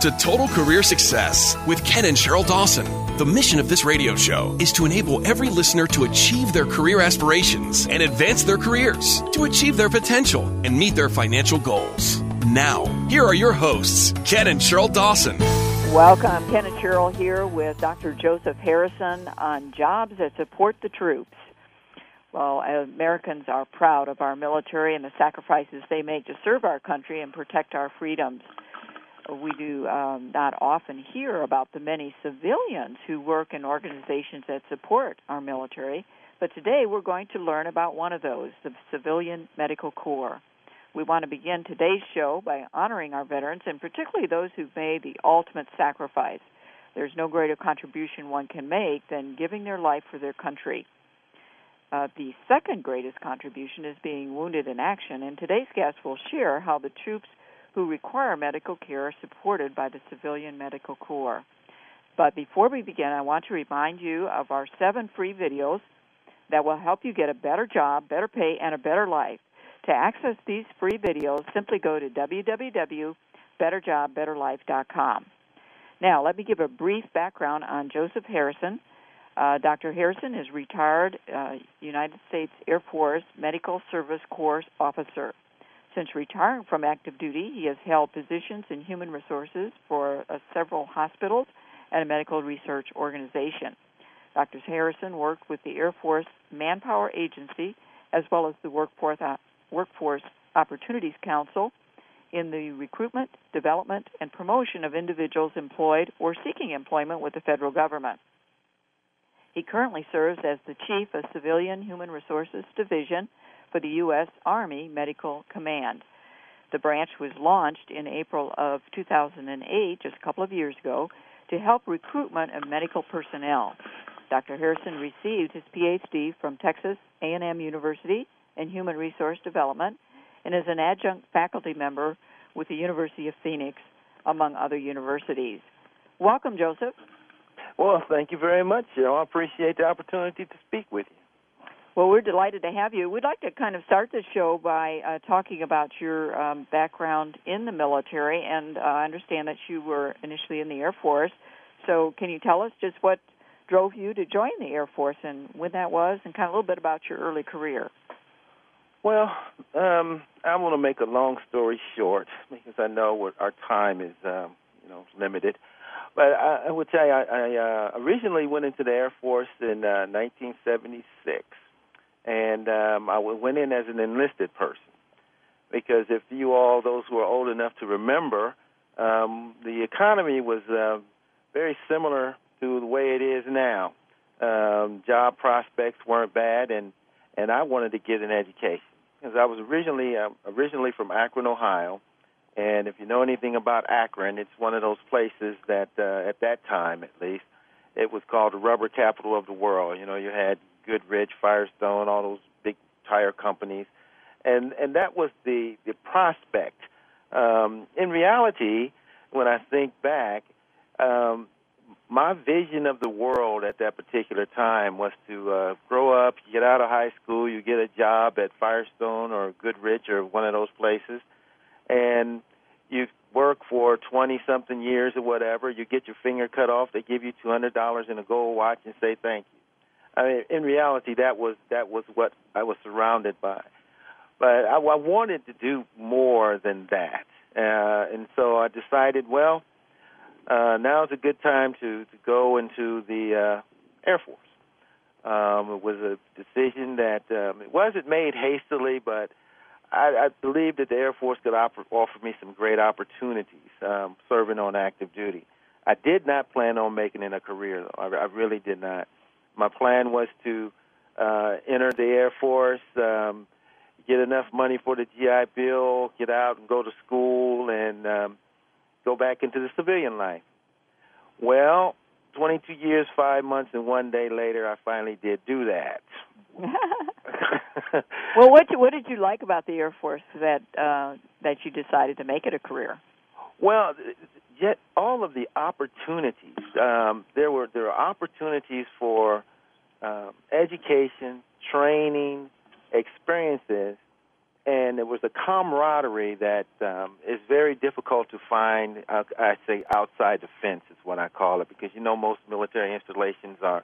to Total Career Success with Ken and Sheryl Dawson. The mission of this radio show is to enable every listener to achieve their career aspirations and advance their careers, to achieve their potential and meet their financial goals. Now, here are your hosts, Ken and Sheryl Dawson. Welcome. Ken and Sheryl here with Dr. Joseph Harrison on jobs that support the troops. Well, Americans are proud of our military and the sacrifices they make to serve our country and protect our freedoms. We do um, not often hear about the many civilians who work in organizations that support our military, but today we're going to learn about one of those, the Civilian Medical Corps. We want to begin today's show by honoring our veterans and particularly those who've made the ultimate sacrifice. There's no greater contribution one can make than giving their life for their country. Uh, the second greatest contribution is being wounded in action, and today's guest will share how the troops who require medical care are supported by the Civilian Medical Corps. But before we begin, I want to remind you of our seven free videos that will help you get a better job, better pay, and a better life. To access these free videos, simply go to www.betterjobbetterlife.com. Now, let me give a brief background on Joseph Harrison. Uh, Dr. Harrison is retired uh, United States Air Force Medical Service Corps officer. Since retiring from active duty, he has held positions in human resources for uh, several hospitals and a medical research organization. Dr. Harrison worked with the Air Force Manpower Agency as well as the Workforce, uh, Workforce Opportunities Council in the recruitment, development, and promotion of individuals employed or seeking employment with the federal government. He currently serves as the Chief of Civilian Human Resources Division for the U.S. Army Medical Command. The branch was launched in April of 2008, just a couple of years ago, to help recruitment of medical personnel. Dr. Harrison received his PhD from Texas A&M University in Human Resource Development and is an adjunct faculty member with the University of Phoenix, among other universities. Welcome, Joseph. Well, thank you very much. Know, I appreciate the opportunity to speak with you. Well, we're delighted to have you. We'd like to kind of start the show by uh, talking about your um, background in the military, and uh, I understand that you were initially in the Air Force. So, can you tell us just what drove you to join the Air Force and when that was, and kind of a little bit about your early career? Well, um, I want to make a long story short because I know what our time is, um, you know, limited. But I, I would say I, I uh, originally went into the Air Force in uh, 1976 and um, I went in as an enlisted person because if you all, those who are old enough to remember, um, the economy was uh, very similar to the way it is now. Um, job prospects weren't bad, and and I wanted to get an education because I was originally uh, originally from Akron, Ohio, and if you know anything about Akron, it's one of those places that uh, at that time, at least, it was called the rubber capital of the world. You know, you had Goodrich, Firestone, all those big tire companies, and and that was the the prospect. Um, in reality, when I think back, um, my vision of the world at that particular time was to uh, grow up, get out of high school, you get a job at Firestone or Goodrich or one of those places, and you work for 20 something years or whatever, you get your finger cut off, they give you $200 in a gold watch and say thank you. I mean, in reality, that was that was what I was surrounded by. But I, I wanted to do more than that, uh, and so I decided, well, uh, now is a good time to to go into the uh, Air Force. Um, it was a decision that um, it wasn't made hastily, but I, I believed that the Air Force could offer, offer me some great opportunities um, serving on active duty. I did not plan on making it a career, though. I, I really did not my plan was to uh, enter the Air Force, um, get enough money for the GI Bill, get out and go to school, and um, go back into the civilian life. Well, 22 years, five months, and one day later, I finally did do that. well, what what did you like about the Air Force that uh, that you decided to make it a career? Well, yet all of the opportunities. Um, there were there are opportunities for um, education, training, experiences and it was a camaraderie that um, is very difficult to find. Uh, I say outside the fence is what I call it because you know most military installations are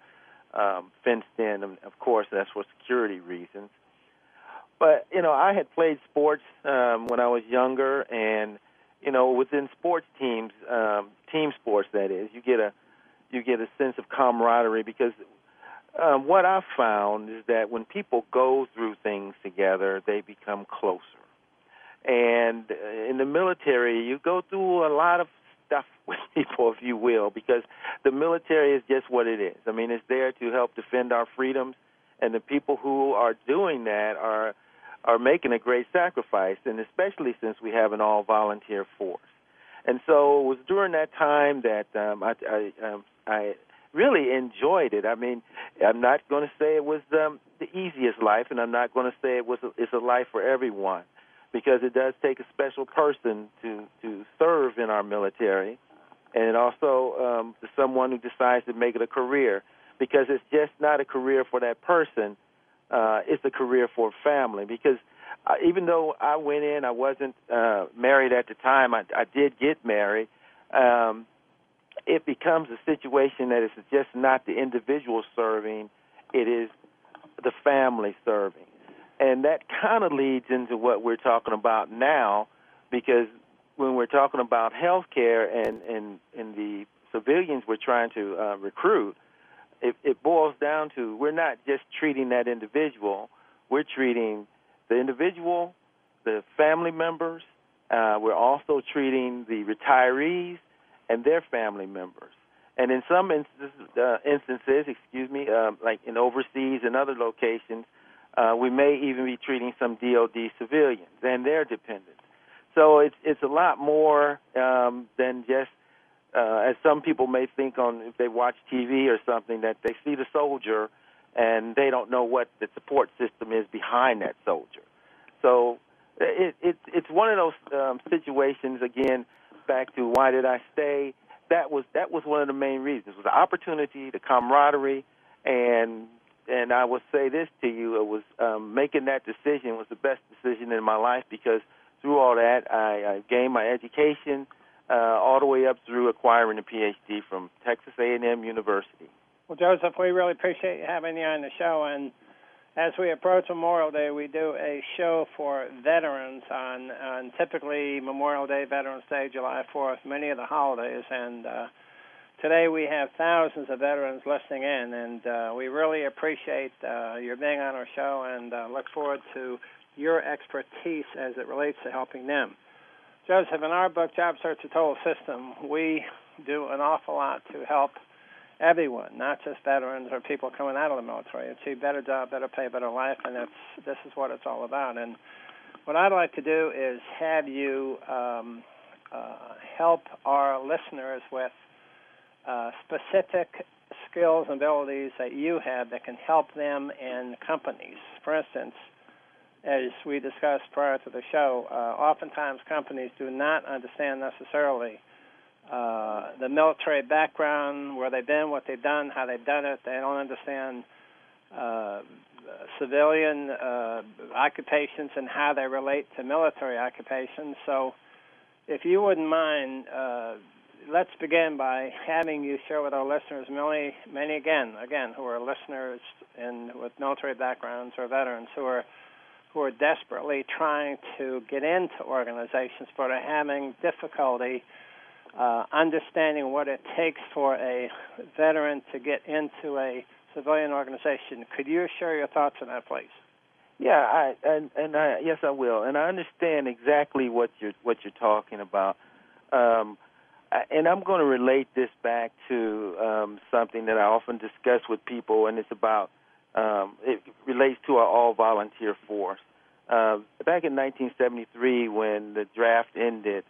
um, fenced in, and of course that's for security reasons. But you know, I had played sports um, when I was younger, and you know, within sports teams, um, team sports that is, you get a you get a sense of camaraderie because um, what I've found is that when people go through things together, they become closer. And uh, in the military, you go through a lot of stuff with people, if you will, because the military is just what it is. I mean, it's there to help defend our freedoms, and the people who are doing that are are making a great sacrifice, and especially since we have an all volunteer force. And so it was during that time that um, I, I, um, I really enjoyed it. I mean, I'm not going to say it was um, the easiest life, and I'm not going to say it was a, it's a life for everyone, because it does take a special person to to serve in our military, and also um, someone who decides to make it a career, because it's just not a career for that person. Uh, it's a career for family because uh, even though I went in, I wasn't uh, married at the time. I, I did get married. Um, it becomes a situation that is just not the individual serving, it is the family serving. And that kind of leads into what we're talking about now, because when we're talking about health care and, and, and the civilians we're trying to uh, recruit, it, it boils down to we're not just treating that individual, we're treating the individual, the family members, uh, we're also treating the retirees, and their family members. And in some instances, uh, instances excuse me, uh, like in overseas and other locations, uh, we may even be treating some DoD civilians and their dependents. So it's it's a lot more um, than just uh, as some people may think on if they watch TV or something that they see the soldier and they don't know what the support system is behind that soldier. So it, it it's one of those um, situations again back to why did I stay? That was that was one of the main reasons. It was the opportunity, the camaraderie, and and I will say this to you: it was um, making that decision was the best decision in my life because through all that, I, I gained my education uh, all the way up through acquiring a PhD from Texas A&M University. Well, Joseph, we really appreciate you having you on the show, and as we approach Memorial Day, we do a show for veterans on, on typically Memorial Day, Veterans Day, July 4th, many of the holidays. And uh, today we have thousands of veterans listening in, and uh, we really appreciate uh, your being on our show and uh, look forward to your expertise as it relates to helping them. Joseph, in our book, Job Search the Total System, we do an awful lot to help everyone, not just veterans or people coming out of the military. Achieve better job, better pay, better life, and that's this is what it's all about. And what I'd like to do is have you um, uh, help our listeners with uh, specific skills and abilities that you have that can help them in companies. For instance, as we discussed prior to the show, uh, oftentimes companies do not understand necessarily uh, the military background, where they've been, what they've done, how they've done it. They don't understand uh, civilian uh, occupations and how they relate to military occupations. So, if you wouldn't mind, uh, let's begin by having you share with our listeners, many, many again, again, who are listeners and with military backgrounds or veterans who are who are desperately trying to get into organizations but are having difficulty uh, understanding what it takes for a veteran to get into a civilian organization. Could you share your thoughts on that, please? Yeah, I and and I, yes, I will, and I understand exactly what you're what you're talking about. Um, and I'm going to relate this back to um, something that I often discuss with people, and it's about um, it relates to our all volunteer force. Uh, back in 1973, when the draft ended,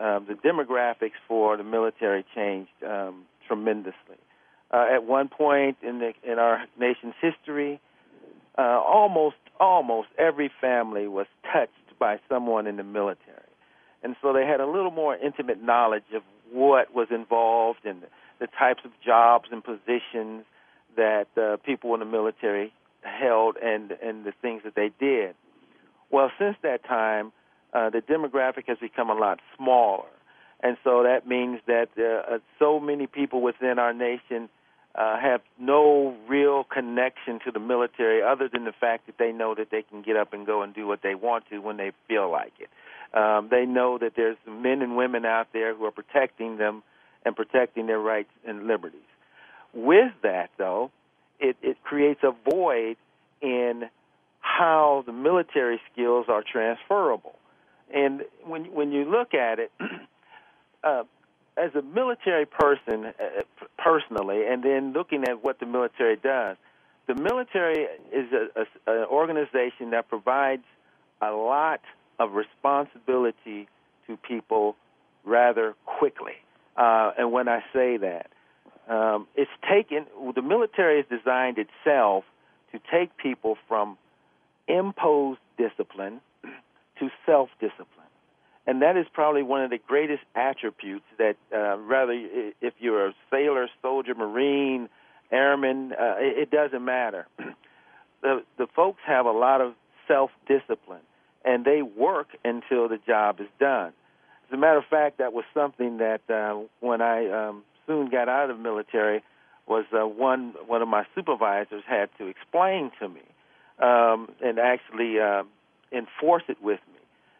um, the demographics for the military changed um, tremendously. Uh, at one point in the in our nation's history, uh, almost almost every family was touched by someone in the military, and so they had a little more intimate knowledge of what was involved and the, types of jobs and positions that uh, people in the military held and and the things that they did. Well, since that time, uh, the demographic has become a lot smaller. And so that means that uh, uh, so many people within our nation uh, have no real connection to the military other than the fact that they know that they can get up and go and do what they want to when they feel like it. Um, they know that there's men and women out there who are protecting them and protecting their rights and liberties. With that, though, it, it creates a void in how the military skills are transferable. And when when you look at it, uh, as a military person, uh, personally, and then looking at what the military does, the military is a, a, an organization that provides a lot of responsibility to people rather quickly. Uh, and when I say that, um, it's taken, the military has designed itself to take people from imposed discipline to self discipline. And that is probably one of the greatest attributes that, uh, rather, if you're a sailor, soldier, marine, airman, uh, it, doesn't matter. the, the folks have a lot of self discipline, and they work until the job is done. As a matter of fact, that was something that uh, when I um, soon got out of the military, was uh, one one of my supervisors had to explain to me um, and actually uh, enforce it with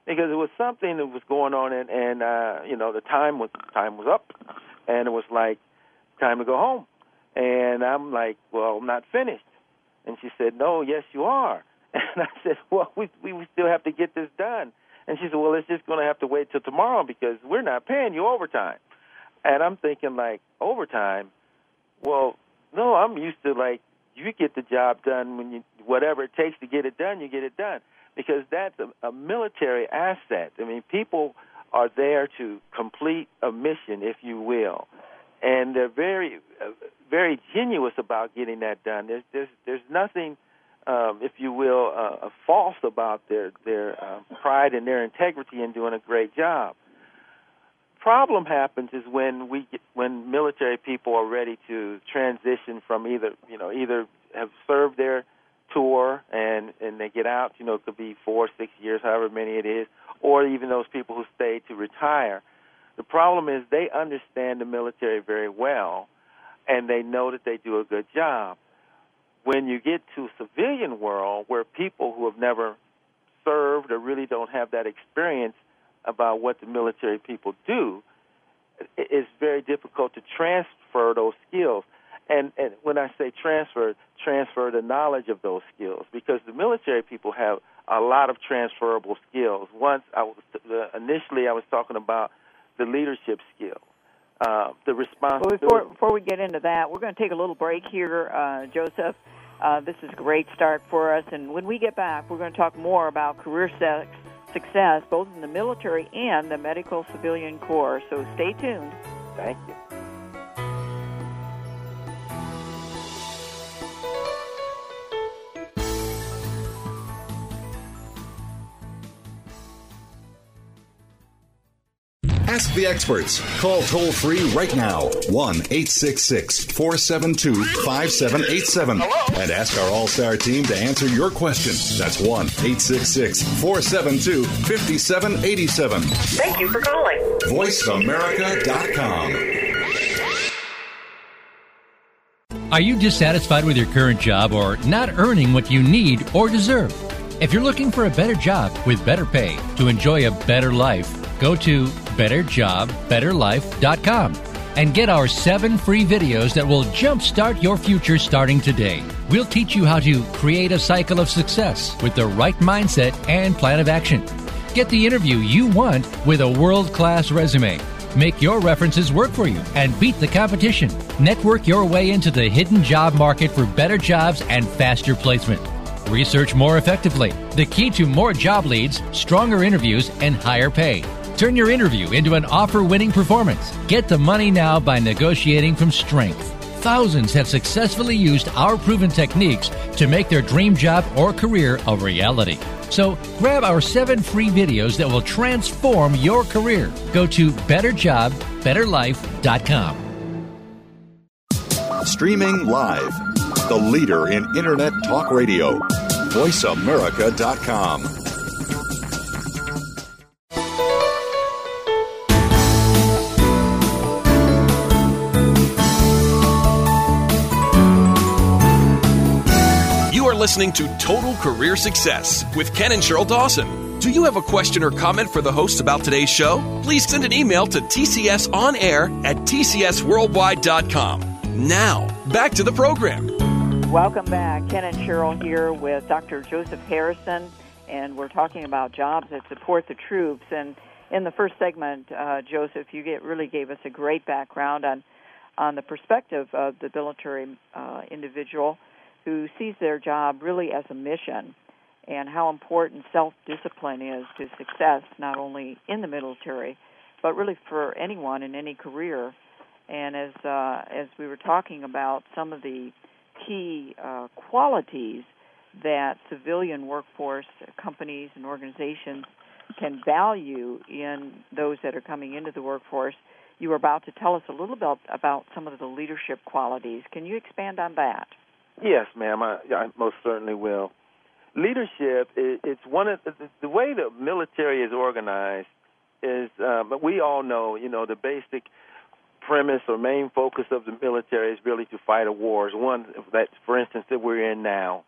because it was something that was going on and, and uh, you know the time was time was up and it was like time to go home and I'm like well I'm not finished and she said no yes you are and I said well we we still have to get this done and she said, well, it's just going to have to wait till tomorrow because we're not paying you overtime. And I'm thinking, like, overtime? Well, no, I'm used to, like, you get the job done when you, whatever it takes to get it done, you get it done. Because that's a, a military asset. I mean, people are there to complete a mission, if you will. And they're very, uh, very genuous about getting that done. There's, there's, there's nothing um, if you will, uh, false about their their uh, pride and their integrity in doing a great job. Problem happens is when we get, when military people are ready to transition from either you know either have served their tour and and they get out, you know, it could be four, six years, however many it is, or even those people who stay to retire. The problem is they understand the military very well, and they know that they do a good job when you get to civilian world where people who have never served or really don't have that experience about what the military people do, it's very difficult to transfer those skills. And, and when I say transfer, transfer the knowledge of those skills because the military people have a lot of transferable skills. Once I was initially I was talking about the leadership skills. Uh, the responsibility. Well, before, before we get into that, we're going to take a little break here, uh, Joseph. Uh, this is a great start for us. And when we get back, we're going to talk more about career success, both in the military and the medical civilian corps. So stay tuned. Thank you. Ask the experts. Call toll free right now 1 866 472 5787 and ask our All Star team to answer your question. That's 1 866 472 5787. Thank you for calling. VoiceAmerica.com. Are you dissatisfied with your current job or not earning what you need or deserve? If you're looking for a better job with better pay to enjoy a better life, go to betterjobbetterlife.com and get our seven free videos that will jumpstart your future starting today. We'll teach you how to create a cycle of success with the right mindset and plan of action. Get the interview you want with a world class resume. Make your references work for you and beat the competition. Network your way into the hidden job market for better jobs and faster placement. Research more effectively. The key to more job leads, stronger interviews, and higher pay. Turn your interview into an offer winning performance. Get the money now by negotiating from strength. Thousands have successfully used our proven techniques to make their dream job or career a reality. So grab our seven free videos that will transform your career. Go to betterjobbetterlife.com. Streaming live, the leader in Internet Talk Radio, voiceamerica.com. listening to Total Career Success with Ken and Sheryl Dawson. Do you have a question or comment for the hosts about today's show? Please send an email to tcsonair at tcsworldwide.com. Now, back to the program. Welcome back. Ken and Sheryl here with Dr. Joseph Harrison, and we're talking about jobs that support the troops. And in the first segment, uh, Joseph, you get, really gave us a great background on on the perspective of the military uh, individual who sees their job really as a mission and how important self discipline is to success, not only in the military, but really for anyone in any career. And as uh, as we were talking about some of the key uh, qualities that civilian workforce companies and organizations can value in those that are coming into the workforce, you were about to tell us a little bit about some of the leadership qualities. Can you expand on that? Yes, ma'am. I, I most certainly will. Leadership is it's one of the, way the military is organized is uh, but we all know you know the basic premise or main focus of the military is really to fight a war. wars one that for instance that we're in now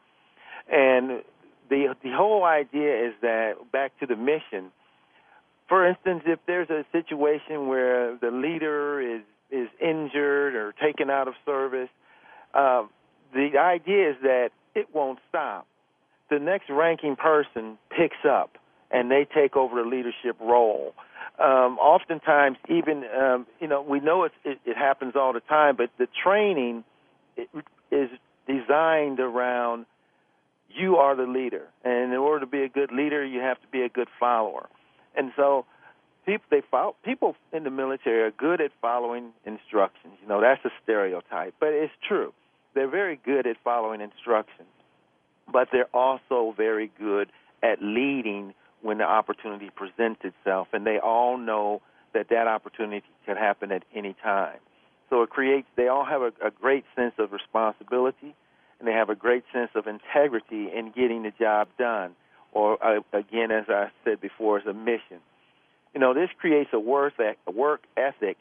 and the the whole idea is that back to the mission for instance if there's a situation where the leader is is injured or taken out of service uh, the idea is that it won't stop. The next ranking person picks up and they take over the leadership role. Um, oftentimes, even um, you know, we know it, it, it happens all the time, but the training is designed around you are the leader, and in order to be a good leader, you have to be a good follower. And so, people they follow, people in the military are good at following instructions. You know, that's a stereotype, but it's true they're very good at following instructions, but they're also very good at leading when the opportunity presents itself, and they all know that that opportunity can happen at any time. So it creates, they all have a, a great sense of responsibility, and they have a great sense of integrity in getting the job done, or uh, again, as I said before, as a mission. You know, this creates a work, a work ethic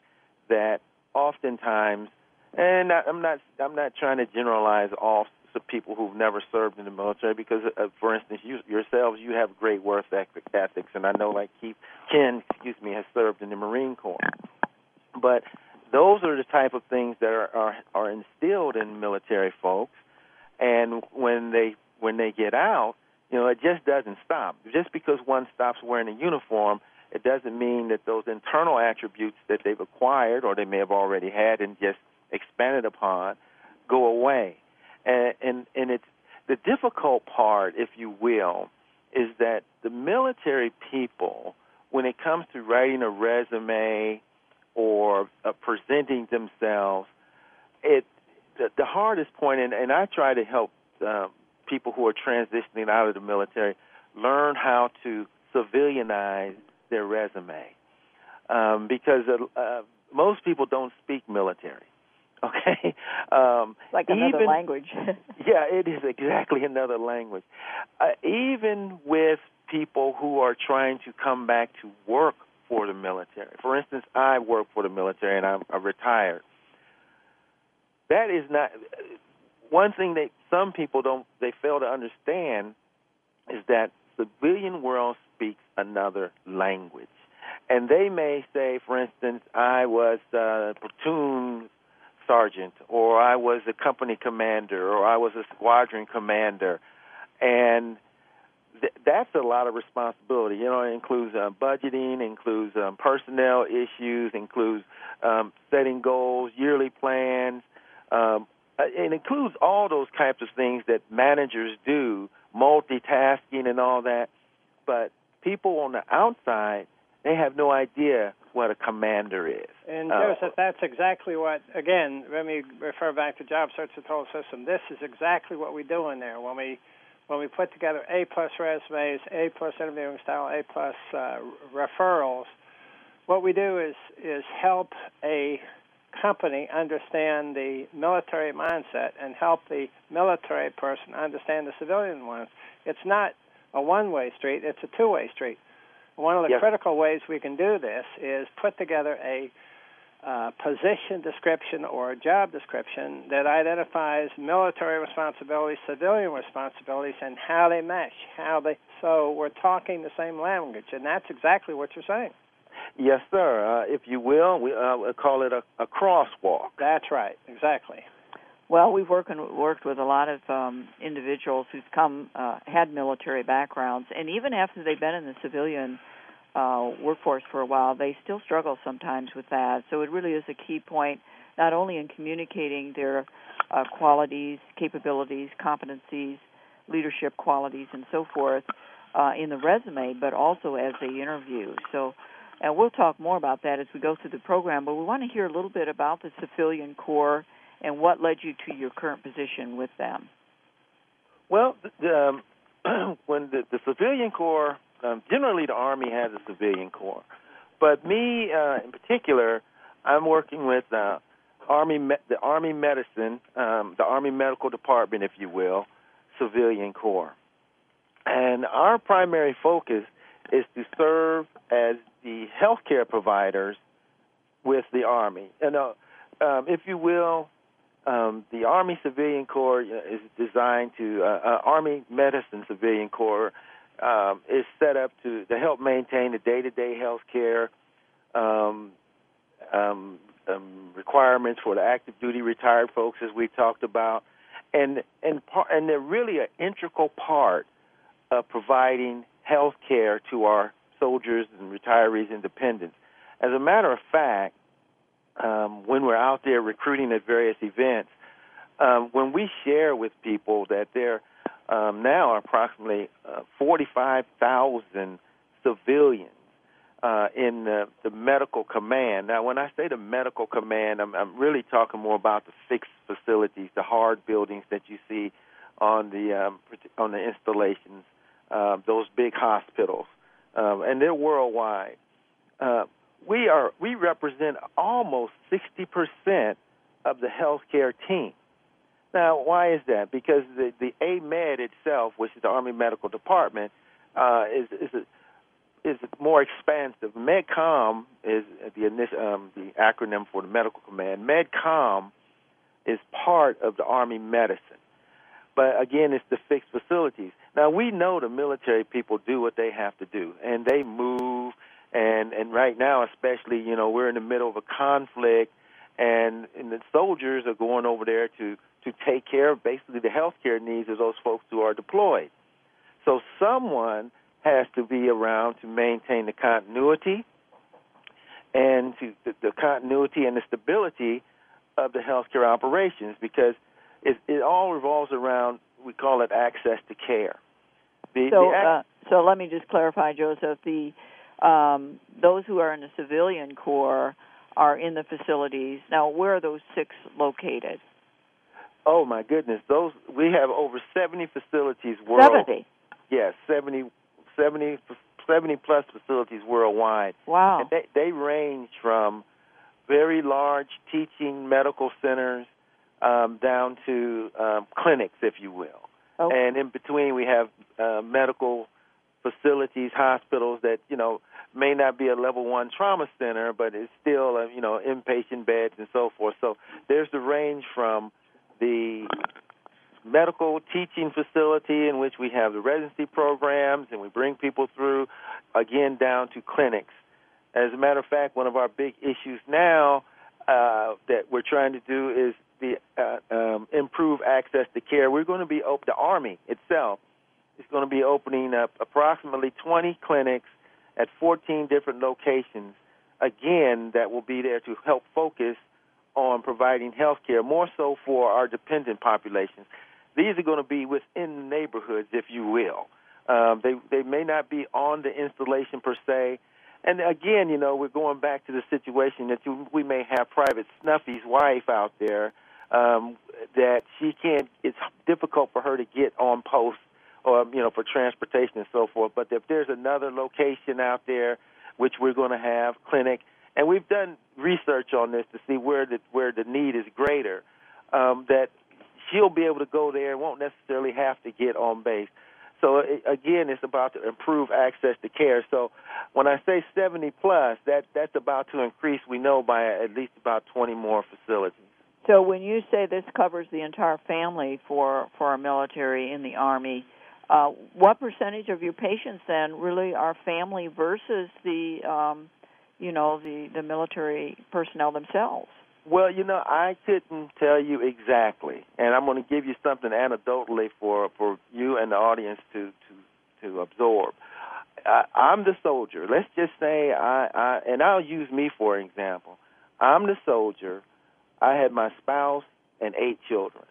that oftentimes and I'm not I'm not trying to generalize all the people who've never served in the military because, uh, for instance, you yourselves you have great work ethics, and I know like Keith Ken, excuse me, has served in the Marine Corps. But those are the type of things that are are, are instilled in military folks, and when they when they get out, you know, it just doesn't stop. Just because one stops wearing a uniform, it doesn't mean that those internal attributes that they've acquired or they may have already had and just expanded upon go away. And, and, and it's the difficult part, if you will, is that the military people, when it comes to writing a resume or uh, presenting themselves, it the, the hardest point, and, and I try to help uh, people who are transitioning out of the military learn how to civilianize their resume, um, because uh, uh, most people don't speak military. Okay, um, like another even, language. yeah, it is exactly another language. Uh, even with people who are trying to come back to work for the military. For instance, I work for the military and I'm, I'm retired. That is not one thing that some people don't they fail to understand is that civilian world speaks another language. And they may say, for instance, I was uh, platoon sergeant, or I was a company commander, or I was a squadron commander, and th- that's a lot of responsibility. You know, it includes uh, budgeting, includes um, personnel issues, includes um, setting goals, yearly plans. Um, uh, it includes all those types of things that managers do, multitasking and all that. But people on the outside, they have no idea what a commander is. And uh, Joseph, that's exactly what. Again, let me refer back to Job Search the Total System. This is exactly what we do in there when we when we put together A plus resumes, A plus interviewing style, A plus uh, referrals. What we do is is help a company understand the military mindset and help the military person understand the civilian one. It's not a one-way street; it's a two-way street. One of the yep. critical ways we can do this is put together a uh, position description or a job description that identifies military responsibilities, civilian responsibilities, and how they mesh. How they so we're talking the same language, and that's exactly what you're saying. Yes, sir. Uh, if you will, we uh, call it a, a crosswalk. That's right. Exactly. Well, we've worked worked with a lot of um, individuals who've come uh, had military backgrounds, and even after they've been in the civilian uh, workforce for a while, they still struggle sometimes with that. So it really is a key point, not only in communicating their uh, qualities, capabilities, competencies, leadership qualities, and so forth uh, in the resume, but also as they interview. So, and we'll talk more about that as we go through the program. But we want to hear a little bit about the Civilian Corps and what led you to your current position with them. Well, the, um, when the, the Civilian Corps um, generally, the Army has a civilian corps, but me uh, in particular, I'm working with uh, Army me- the Army Medicine, um, the Army Medical Department, if you will, civilian corps, and our primary focus is to serve as the healthcare providers with the Army. And uh, um, if you will, um, the Army Civilian Corps uh, is designed to uh, uh, Army Medicine Civilian Corps um, is set up to, to help maintain the day-to-day health care um, um, um, requirements for the active duty retired folks, as we talked about, and and par- and they're really an integral part of providing health care to our soldiers and retirees and dependents. As a matter of fact, um, when we're out there recruiting at various events, um, when we share with people that they're um, now approximately uh, 45,000 civilians uh, in the, the medical command. Now, when I say the medical command, I'm, I'm really talking more about the fixed facilities, the hard buildings that you see on the um, on the installations, uh, those big hospitals, um, and they're worldwide. Uh, we are we represent almost 60 percent of the healthcare team. Now, why is that? Because the the AMEDD itself, which is the Army Medical Department, uh, is is a, is more expansive. MedCom is the um, the acronym for the medical command. MedCom is part of the Army Medicine, but again, it's the fixed facilities. Now we know the military people do what they have to do, and they move. And and right now, especially, you know, we're in the middle of a conflict, and and the soldiers are going over there to to take care of basically the healthcare needs of those folks who are deployed. So someone has to be around to maintain the continuity and to the, the continuity and the stability of the healthcare operations because it, it all revolves around we call it access to care. The, so, the ac- uh, so let me just clarify, Joseph. The um, those who are in the civilian corps are in the facilities. Now, where are those six located? Oh my goodness, those we have over 70 facilities world. 70. Yes, 70, 70, 70 plus facilities worldwide. Wow. And they they range from very large teaching medical centers um, down to um, clinics, if you will. Okay. And in between, we have uh, medical facilities, hospitals that you know may not be a level one trauma center, but it's still a, you know inpatient beds and so forth. So there's the range from the medical teaching facility in which we have the residency programs and we bring people through, again, down to clinics. As a matter of fact, one of our big issues now uh, that we're trying to do is the uh, um, improve access to care. We're going to be open. The Army itself is going to be opening up approximately 20 clinics at 14 different locations. Again, that will be there to help focus on providing health care, more so for our dependent populations. These are going to be within the neighborhoods, if you will. Um, they they may not be on the installation per se. And again, you know, we're going back to the situation that you, we may have Private Snuffy's wife out there um, that she can't. It's difficult for her to get on post or you know for transportation and so forth. But if there's another location out there, which we're going to have clinic and we've done research on this to see where the where the need is greater. Um, that she'll be able to go there and won't necessarily have to get on base. So it, again, it's about to improve access to care. So when I say 70 plus, that that's about to increase. We know by at least about 20 more facilities. So when you say this covers the entire family for for our military in the army, uh, what percentage of your patients then really are family versus the um, you know the the military personnel themselves? Well, you know, I couldn't tell you exactly, and I'm going to give you something anecdotally for for you and the audience to to to absorb. I, I'm the soldier. Let's just say I, I and I'll use me for example. I'm the soldier. I had my spouse and eight children.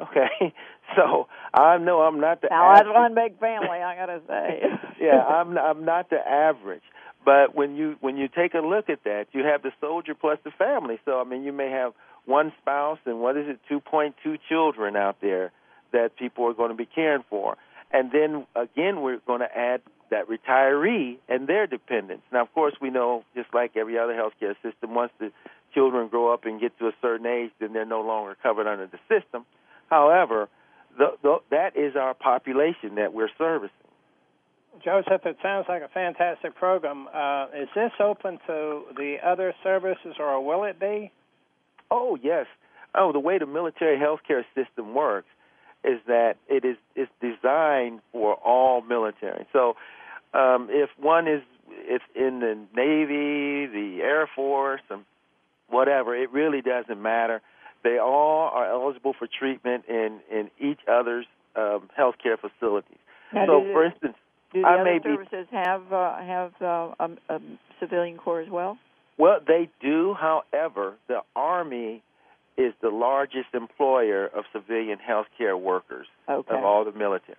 Okay, so I know I'm not the. Now that's one big family. I gotta say. yeah, I'm I'm not the average. But when you when you take a look at that, you have the soldier plus the family. So I mean, you may have one spouse and what is it, 2.2 children out there that people are going to be caring for. And then again, we're going to add that retiree and their dependents. Now, of course, we know just like every other healthcare system, once the children grow up and get to a certain age, then they're no longer covered under the system. However, the, the, that is our population that we're servicing. Joseph, it sounds like a fantastic program. Uh, is this open to the other services, or will it be? Oh yes. Oh, the way the military healthcare system works is that it is it's designed for all military. So, um, if one is if in the Navy, the Air Force, and whatever, it really doesn't matter. They all are eligible for treatment in in each other's um, healthcare facilities. Now, so, for instance, do the I other may be- services have uh, have uh, a, a civilian corps as well? Well, they do. However, the Army is the largest employer of civilian health care workers Okay. of all the military.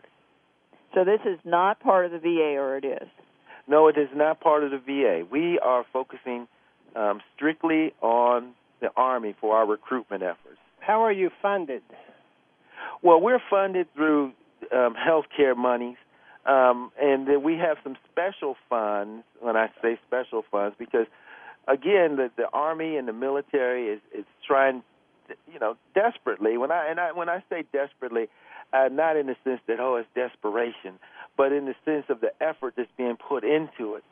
So this is not part of the VA, or it is. No, it is not part of the VA. We are focusing um, strictly on the Army for our recruitment efforts. How are you funded? Well, we're funded through um, health care monies, um, and then we have some special funds. When I say special funds, because again, the, the Army and the military is, is trying, you know, desperately. When I and I when I say desperately, uh, not in the sense that oh it's desperation, but in the sense of the effort that's being put into it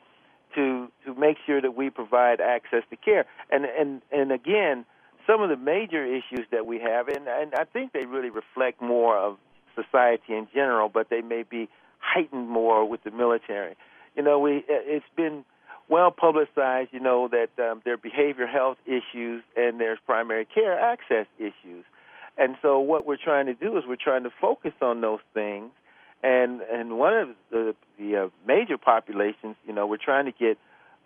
to to make sure that we provide access to care. And and and again, some of the major issues that we have, and and I think they really reflect more of society in general, but they may be heightened more with the military. You know, we it's been well publicized, you know, that um, there are behavioral health issues and there's primary care access issues. And so what we're trying to do is we're trying to focus on those things. And and one of the the uh, major populations, you know, we're trying to get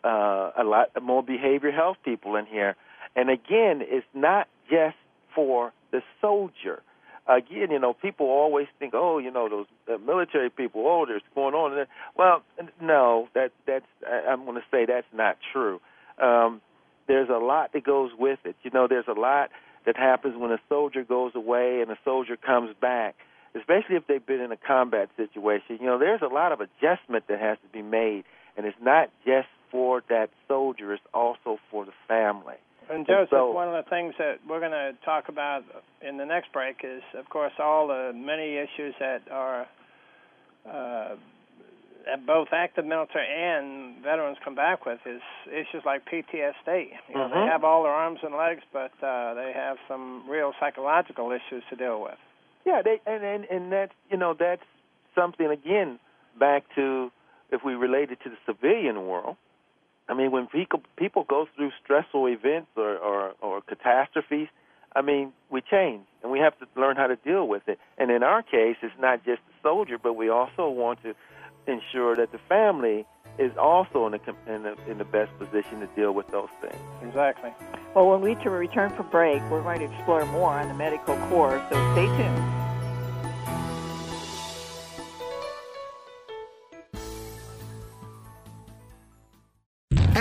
uh, a lot more behavioral health people in here. And again, it's not just for the soldier. Again, you know, people always think, oh, you know, those uh, military people, oh, there's going on. Well, no, that that's I'm going to say that's not true. Um, there's a lot that goes with it. You know, there's a lot that happens when a soldier goes away and a soldier comes back, especially if they've been in a combat situation. You know, there's a lot of adjustment that has to be made, and it's not just for that soldier; it's also for the family. And Joseph, so- one of the things that we're going to talk about in the next break is, of course, all the many issues that are uh, that both active military and veterans come back with is issues like PTSD. You know, Mhm. They have all their arms and legs, but uh, they have some real psychological issues to deal with. Yeah, they and and and that's you know that's something again back to if we relate it to the civilian world. I mean, when people people go through stressful events or or, or catastrophes, I mean, we change and we have to learn how to deal with it. And in our case, it's not just the soldier, but we also want to ensure that the family is also in the in the, in the best position to deal with those things. Exactly. Well, when we return from break, we're going to explore more on the medical corps. So stay tuned.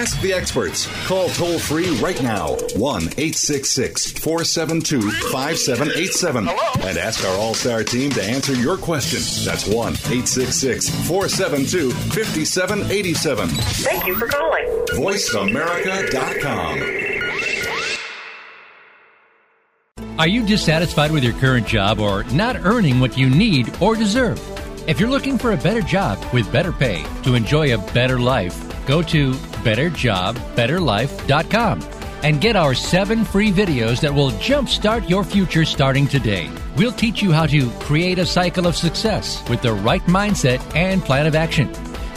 Ask the experts. Call toll free right now 1 866 472 5787 and ask our All Star team to answer your question. That's 1 866 472 5787. Thank you for calling. VoiceAmerica.com. Are you dissatisfied with your current job or not earning what you need or deserve? If you're looking for a better job with better pay to enjoy a better life, go to betterjobbetterlife.com and get our seven free videos that will jumpstart your future starting today. We'll teach you how to create a cycle of success with the right mindset and plan of action.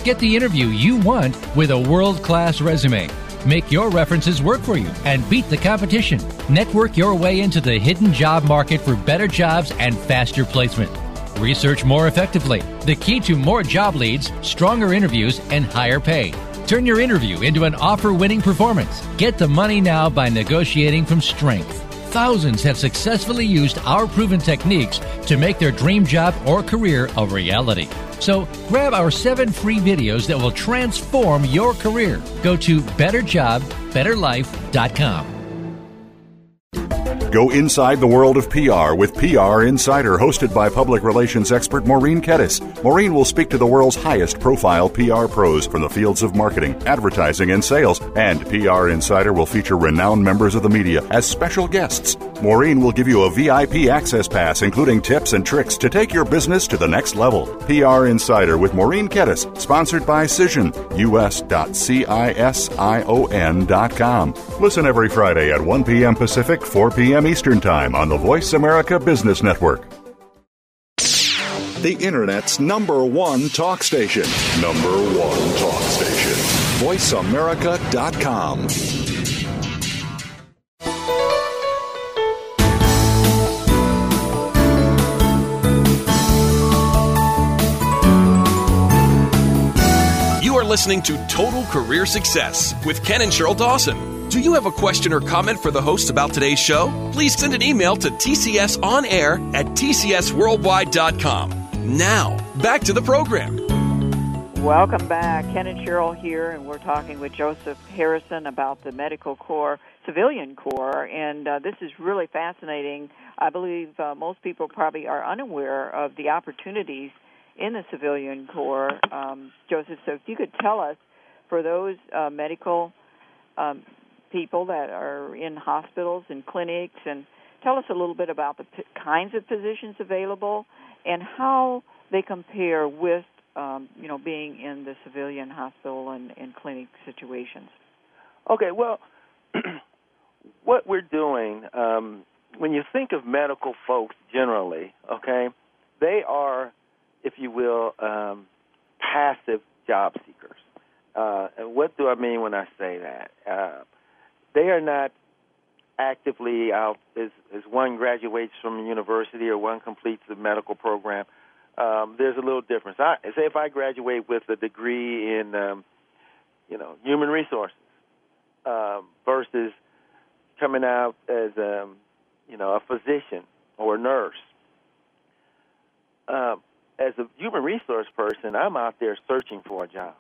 Get the interview you want with a world class resume. Make your references work for you and beat the competition. Network your way into the hidden job market for better jobs and faster placement. Research more effectively. The key to more job leads, stronger interviews, and higher pay. Turn your interview into an offer winning performance. Get the money now by negotiating from strength. Thousands have successfully used our proven techniques to make their dream job or career a reality. So grab our seven free videos that will transform your career. Go to betterjobbetterlife.com. Go inside the world of PR with PR Insider, hosted by public relations expert Maureen Kettis. Maureen will speak to the world's highest profile PR pros from the fields of marketing, advertising, and sales. And PR Insider will feature renowned members of the media as special guests. Maureen will give you a VIP access pass, including tips and tricks to take your business to the next level. PR Insider with Maureen Kettis, sponsored by Cision, us.cision.com. Listen every Friday at 1 p.m. Pacific, 4 p.m. Eastern Time on the Voice America Business Network. The Internet's number one talk station. Number one talk station. VoiceAmerica.com. listening to Total Career Success with Ken and Sheryl Dawson. Do you have a question or comment for the hosts about today's show? Please send an email to tcsonair at tcsworldwide.com. Now, back to the program. Welcome back. Ken and Sheryl here, and we're talking with Joseph Harrison about the Medical Corps, Civilian Corps, and uh, this is really fascinating. I believe uh, most people probably are unaware of the opportunities in the Civilian Corps. Um, Joseph, so if you could tell us, for those uh, medical um, people that are in hospitals and clinics, and tell us a little bit about the p- kinds of positions available and how they compare with um, you know, being in the civilian hospital and, and clinic situations? Okay, well, what we're doing, um, when you think of medical folks generally, okay, they are, if you will, um, passive job seekers. Uh, and what do I mean when I say that? Uh, they are not actively out as, as one graduates from a university or one completes the medical program um, there's a little difference. I say if I graduate with a degree in, um, you know, human resources um, versus coming out as, um, you know, a physician or a nurse. Um, as a human resource person, I'm out there searching for a job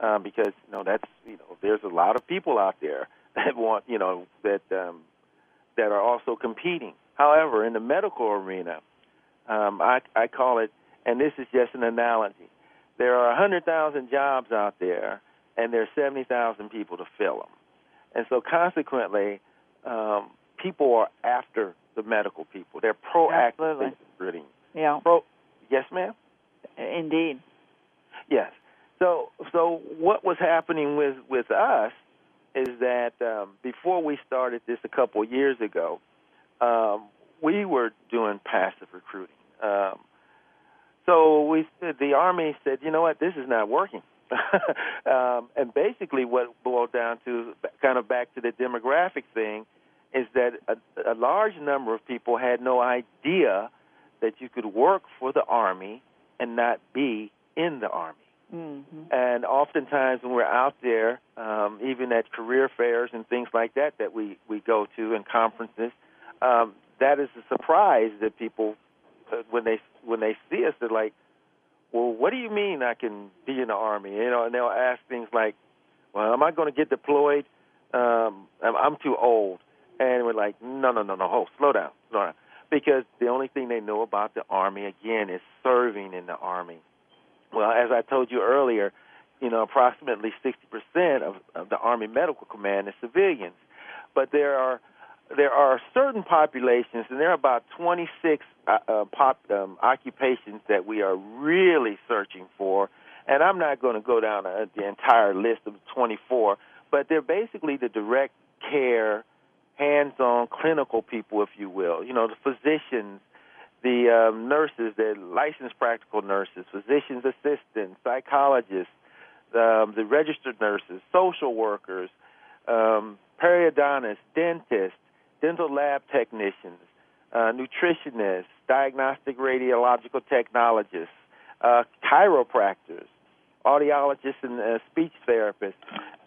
um, because you know that's you know there's a lot of people out there that want you know that um, that are also competing. However, in the medical arena, um, I, I call it and this is just an analogy. There are 100,000 jobs out there, and there are 70,000 people to fill them. And so, consequently, um, people are after the medical people. They're proactive recruiting. Yeah. Pro- yes, ma'am. Indeed. Yes. So, so what was happening with with us is that um, before we started this a couple of years ago, um, we were doing passive recruiting. Um, so we the army said, you know what, this is not working. um, and basically, what boiled down to, kind of back to the demographic thing, is that a, a large number of people had no idea that you could work for the army and not be in the army. Mm-hmm. And oftentimes, when we're out there, um, even at career fairs and things like that that we we go to and conferences, um, that is a surprise that people uh, when they when they see us, they're like, "Well, what do you mean I can be in the army?" You know, and they'll ask things like, "Well, am I going to get deployed? Um, I'm, I'm too old." And we're like, "No, no, no, no. Hold, slow down, slow down." Because the only thing they know about the army again is serving in the army. Well, as I told you earlier, you know, approximately 60% of, of the Army Medical Command is civilians, but there are there are certain populations, and there are about 26 uh, uh, pop um, occupations that we are really searching for, and I'm not going to go down uh, the entire list of 24, but they're basically the direct care, hands-on clinical people, if you will. You know, the physicians, the um, nurses, the licensed practical nurses, physicians assistants, psychologists, um, the registered nurses, social workers, um, periodontists, dentists, dental lab technicians, uh, nutritionists, diagnostic radiological technologists, uh, chiropractors, audiologists, and uh, speech therapists,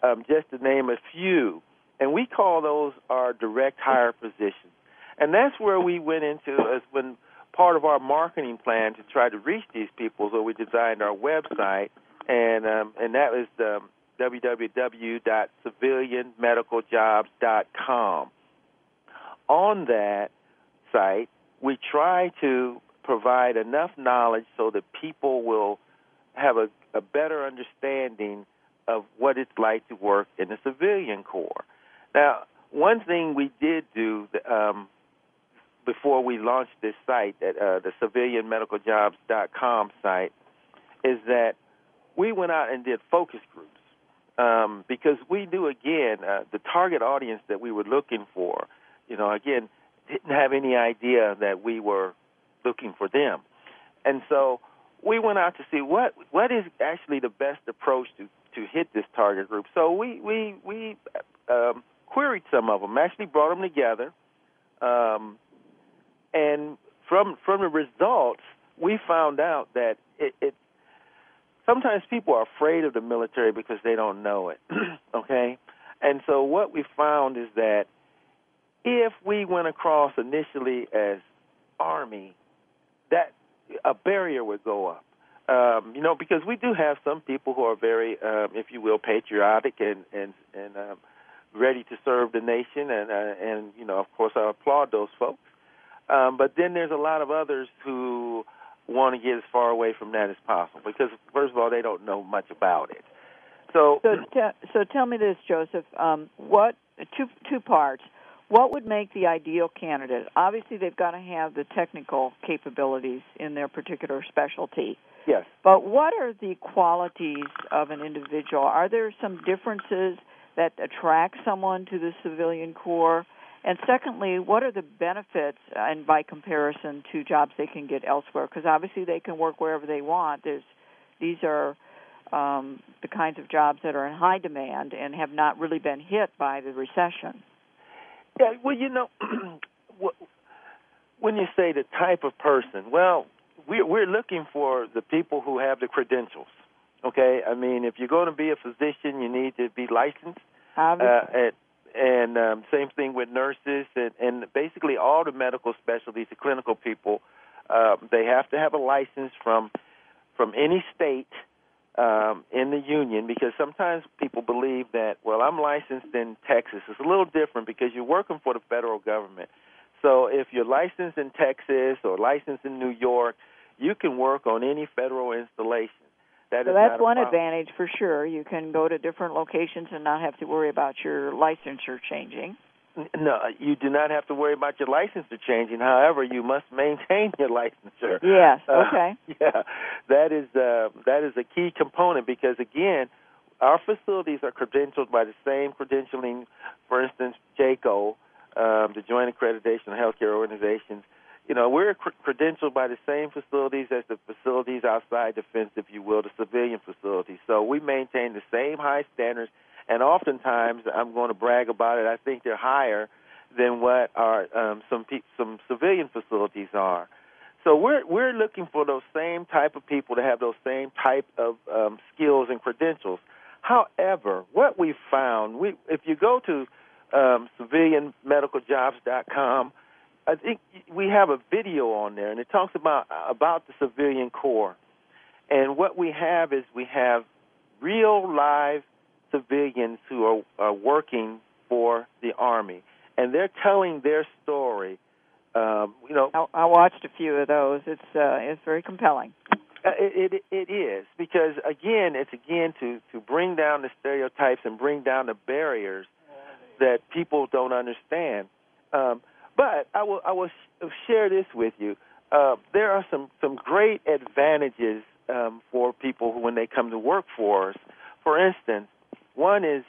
um, just to name a few. And we call those our direct hire positions. And that's where we went into as when part of our marketing plan to try to reach these people. So we designed our website, and um, and that was um, www.civilianmedicaljobs.com. On that site, we try to provide enough knowledge so that people will have a, a better understanding of what it's like to work in the civilian corps. Now, one thing we did do um, before we launched this site, uh, the civilianmedicaljobs.com site, is that we went out and did focus groups um, because we knew again uh, the target audience that we were looking for. You know, again, didn't have any idea that we were looking for them, and so we went out to see what what is actually the best approach to to hit this target group. So we we we um, queried some of them, actually brought them together, um, and from from the results, we found out that it, it sometimes people are afraid of the military because they don't know it. okay? And so what we found is that if we went across initially as Army, that a barrier would go up. Um, you know, because we do have some people who are very, um, if you will, patriotic and and and um, ready to serve the nation, and uh, and you know, of course, I applaud those folks. Um, but then there's a lot of others who want to get as far away from that as possible because, first of all, they don't know much about it. So, so, te- so tell me this, Joseph. Um, what two two parts? What would make the ideal candidate? Obviously, they've got to have the technical capabilities in their particular specialty. Yes. But what are the qualities of an individual? Are there some differences that attract someone to the civilian corps? And secondly, what are the benefits, uh, and by comparison to jobs they can get elsewhere? Because obviously they can work wherever they want. There's, these are um, the kinds of jobs that are in high demand and have not really been hit by the recession. Yeah, well, you know, when you say the type of person, well, we're, we're looking for the people who have the credentials. Okay, I mean, if you're going to be a physician, you need to be licensed. Uh, at and um, same thing with nurses and, and basically all the medical specialties, the clinical people. Uh, they have to have a license from from any state um, in the union because sometimes people believe that well I'm licensed in Texas. It's a little different because you're working for the federal government. So if you're licensed in Texas or licensed in New York, you can work on any federal installation. That so that's one advantage for sure. You can go to different locations and not have to worry about your licensure changing. No, you do not have to worry about your licensure changing. However, you must maintain your licensure. Yes. Okay. Uh, yeah, that is uh, that is a key component because again, our facilities are credentialed by the same credentialing. For instance, JCAHO, um, the Joint Accreditation of Healthcare Organizations, you know, we're credentialed by the same facilities as the facilities outside defense, if you will, the civilian facilities. So we maintain the same high standards, and oftentimes, I'm going to brag about it. I think they're higher than what our um, some pe- some civilian facilities are. So we're we're looking for those same type of people to have those same type of um, skills and credentials. However, what we found, we if you go to um, civilianmedicaljobs.com I think we have a video on there, and it talks about about the civilian corps. And what we have is we have real live civilians who are, are working for the army, and they're telling their story. Um, you know, I, I watched a few of those. It's uh, it's very compelling. Uh, it, it it is because again, it's again to to bring down the stereotypes and bring down the barriers that people don't understand. Um, but I will I will share this with you. uh, there are some some great advantages um, for people who, when they come to work for us. For instance, one is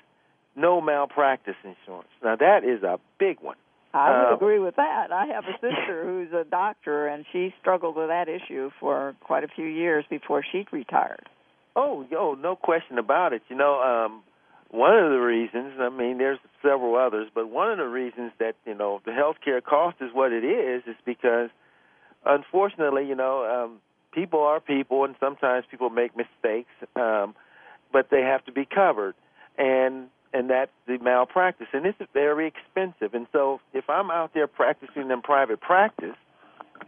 no malpractice insurance. Now that is a big one. I would Uh, agree with that. I have a sister who's a doctor, and she struggled with that issue for quite a few years before she retired. Oh, yo, no question about it. You know, um, one of the reasons, I mean, there's several others, but one of the reasons that, you know, the healthcare cost is what it is is because, unfortunately, you know, um, people are people, and sometimes people make mistakes, um, but they have to be covered. And and that's the malpractice. And is very expensive. And so if I'm out there practicing in private practice,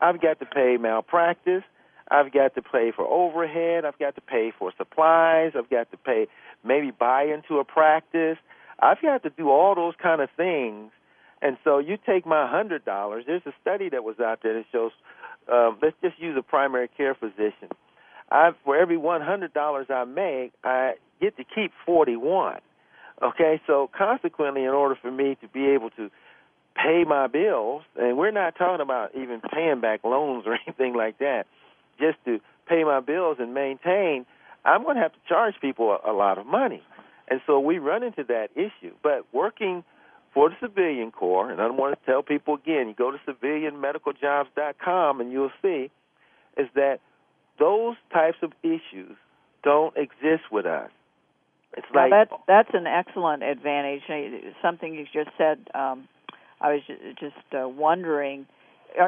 I've got to pay malpractice. I've got to pay for overhead. I've got to pay for supplies. I've got to pay maybe buy into a practice. I've got to do all those kind of things. And so you take my hundred dollars. There's a study that was out there that shows. Um, let's just use a primary care physician. I for every one hundred dollars I make, I get to keep forty one. Okay, so consequently, in order for me to be able to pay my bills, and we're not talking about even paying back loans or anything like that, just to pay my bills and maintain, I'm going to have to charge people a, a lot of money. And so we run into that issue. But working for the civilian corps, and I want to tell people again, you go to civilianmedicaljobs.com and you'll see, is that those types of issues don't exist with us. It's like that's that's an excellent advantage. Something you just said. Um, I was just uh, wondering,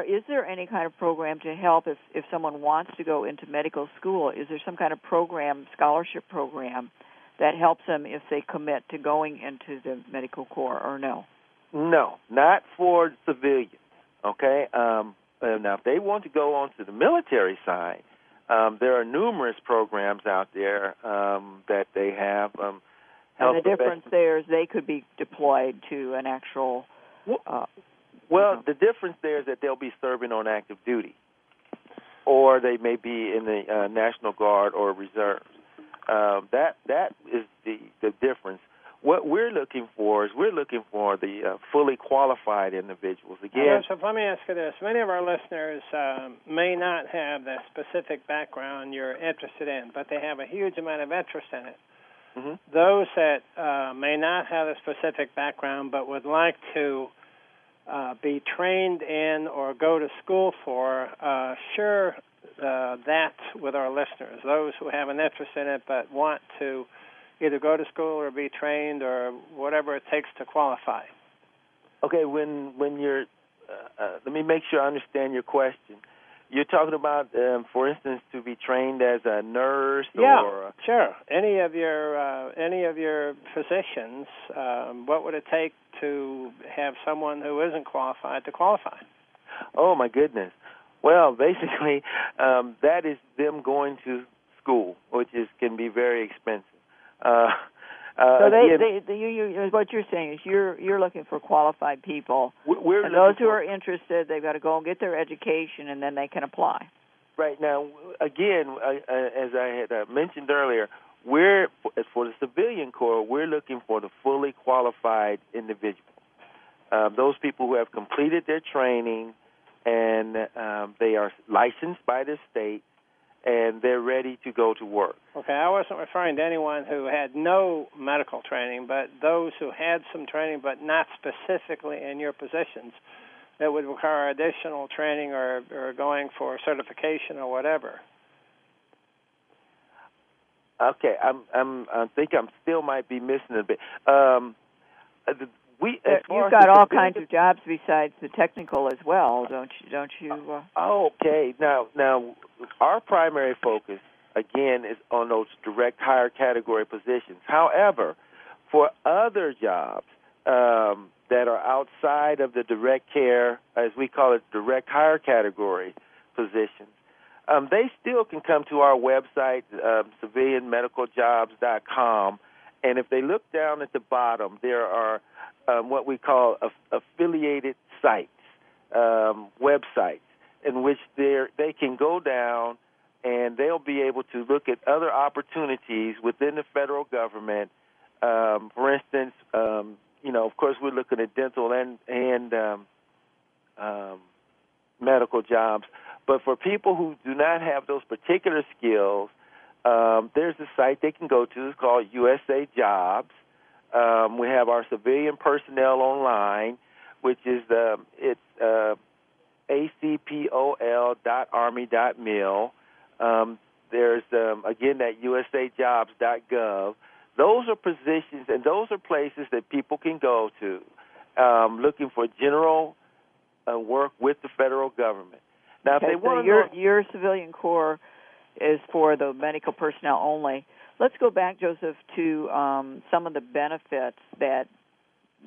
is there any kind of program to help if if someone wants to go into medical school? Is there some kind of program, scholarship program, that helps them if they commit to going into the medical corps, or no? No, not for civilians. Okay. Um, uh, now, if they want to go on to the military side, um, there are numerous programs out there um, that they have. Um, And the difference there is they could be deployed to an actual. Uh, Well, the difference there is that they'll be serving on active duty, or they may be in the uh, National Guard or reserves. Um, that that is the the difference. What we're looking for is we're looking for the uh, fully qualified individuals. Again, let me ask you this. Many of our listeners um, may not have the specific background you're interested in, but they have a huge amount of interest in it. Mhm. Those that uh, may not have a specific background but would like to uh, be trained in or go to school for, uh, share uh, that with our listeners. Those who have an interest in it but want to either go to school or be trained or whatever it takes to qualify. Okay, when when you're, uh, uh, let me make sure I understand your question. You're talking about, um, for instance, to be trained as a nurse Yeah, or a, sure. Any of your uh, any of your physicians, um, what would it take to have someone who isn't qualified to qualify? oh my goodness. Well, basically, um, that is them going to school, which is can be very expensive. Uh, uh, so they, again, they, they you, you, what you're saying is you're you're looking for qualified people, we- we're and those who are interested, they've got to go and get their education, and then they can apply. Right now, again, uh, uh, as I had uh, mentioned earlier, we're as for the civilian corps, we're looking for the fully qualified individual. Um, those people who have completed their training and um, they are licensed by the state and they're ready to go to work. Okay, I wasn't referring to anyone who had no medical training, but those who had some training but not specifically in your positions that would require additional training or, or going for certification or whatever. Okay, I'm, I'm, I think I'm still might be missing a bit. Um, the- we, far You've got all kinds of jobs besides the technical as well, don't you? Don't you? Uh, Oh, okay. Now, now, our primary focus again is on those direct hire category positions. However, for other jobs um, that are outside of the direct care, as we call it, direct hire category positions, um, they still can come to our website, um, civilianmedicaljobs.com, and if they look down at the bottom, there are um, what we call aff- affiliated sites, um, websites, in which they they can go down and they'll be able to look at other opportunities within the federal government. Um, for instance, um, you know, of course, we're looking at dental and and um, um, medical jobs, But for people who do not have those particular skills, um, there's a site they can go to. It's called USA Jobs. Um, we have our civilian personnel online, which is the it's uh, acpol.army.mil. Um, there's um, again that usajobs.gov. Those are positions, and those are places that people can go to, um, looking for general uh, work with the federal government. Now, okay, if they so want your your civilian corps is for the medical personnel only. Let's go back, Joseph, to um, some of the benefits that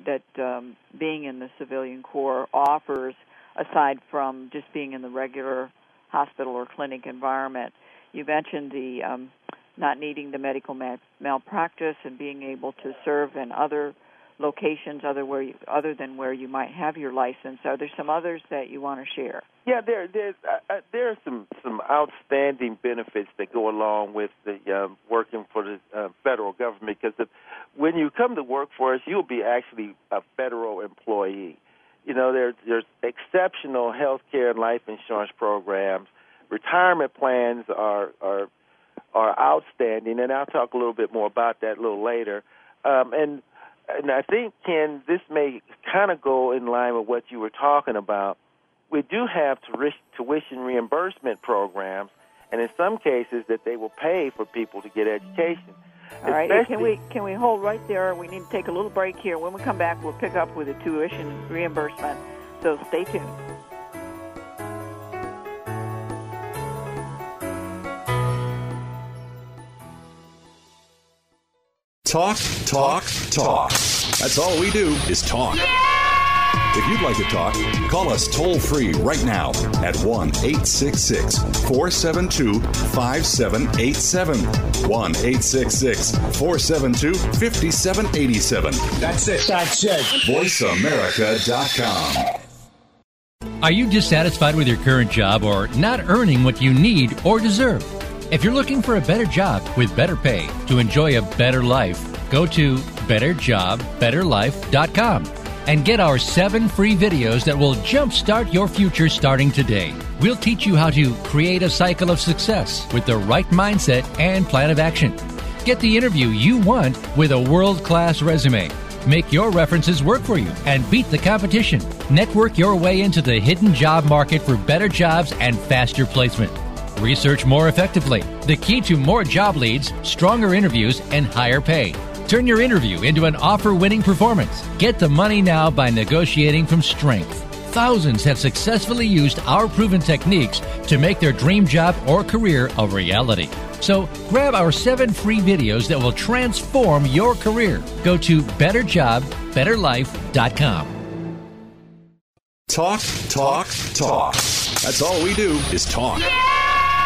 that um, being in the civilian corps offers, aside from just being in the regular hospital or clinic environment. You mentioned the um, not needing the medical mal- malpractice and being able to serve in other locations other where you, other than where you might have your license. Are there some others that you want to share? Yeah, there there's uh, uh, there are some some outstanding benefits that go along with the um, working for the uh, federal government because when you come to work for us, you'll be actually a federal employee. You know, there there's exceptional health care and life insurance programs. Retirement plans are are are outstanding, and I'll talk a little bit more about that a little later. Um, and and I think Ken, this may kind of go in line with what you were talking about. We do have tuition reimbursement programs, and in some cases that they will pay for people to get education. All right, can we can we hold right there? We need to take a little break here. When we come back, we'll pick up with the tuition reimbursement. So stay tuned. Talk, talk, talk. That's all we do is talk. If you'd like to talk, call us toll free right now at 1 866 472 5787. 1 866 472 5787. That's it. That's it. VoiceAmerica.com. Are you dissatisfied with your current job or not earning what you need or deserve? If you're looking for a better job with better pay to enjoy a better life, go to betterjobbetterlife.com and get our seven free videos that will jumpstart your future starting today. We'll teach you how to create a cycle of success with the right mindset and plan of action. Get the interview you want with a world class resume. Make your references work for you and beat the competition. Network your way into the hidden job market for better jobs and faster placement. Research more effectively. The key to more job leads, stronger interviews, and higher pay. Turn your interview into an offer winning performance. Get the money now by negotiating from strength. Thousands have successfully used our proven techniques to make their dream job or career a reality. So grab our seven free videos that will transform your career. Go to betterjobbetterlife.com. Talk, talk, talk. That's all we do is talk.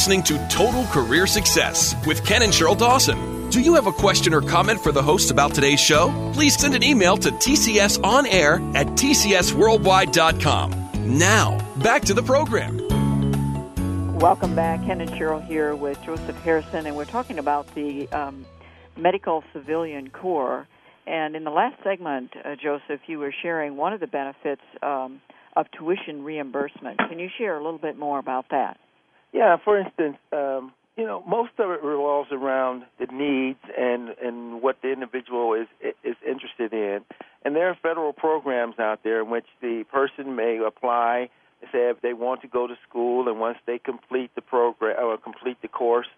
listening to Total Career Success with Ken and Sheryl Dawson. Do you have a question or comment for the hosts about today's show? Please send an email to tcsonair at tcsworldwide.com. Now, back to the program. Welcome back. Ken and Sheryl here with Joseph Harrison, and we're talking about the um, Medical Civilian Corps. And in the last segment, uh, Joseph, you were sharing one of the benefits um, of tuition reimbursement. Can you share a little bit more about that? Yeah, for instance, um, you know, most of it revolves around the needs and and what the individual is is interested in. And there are federal programs out there in which the person may apply, say if they want to go to school, and once they complete the program or complete the course,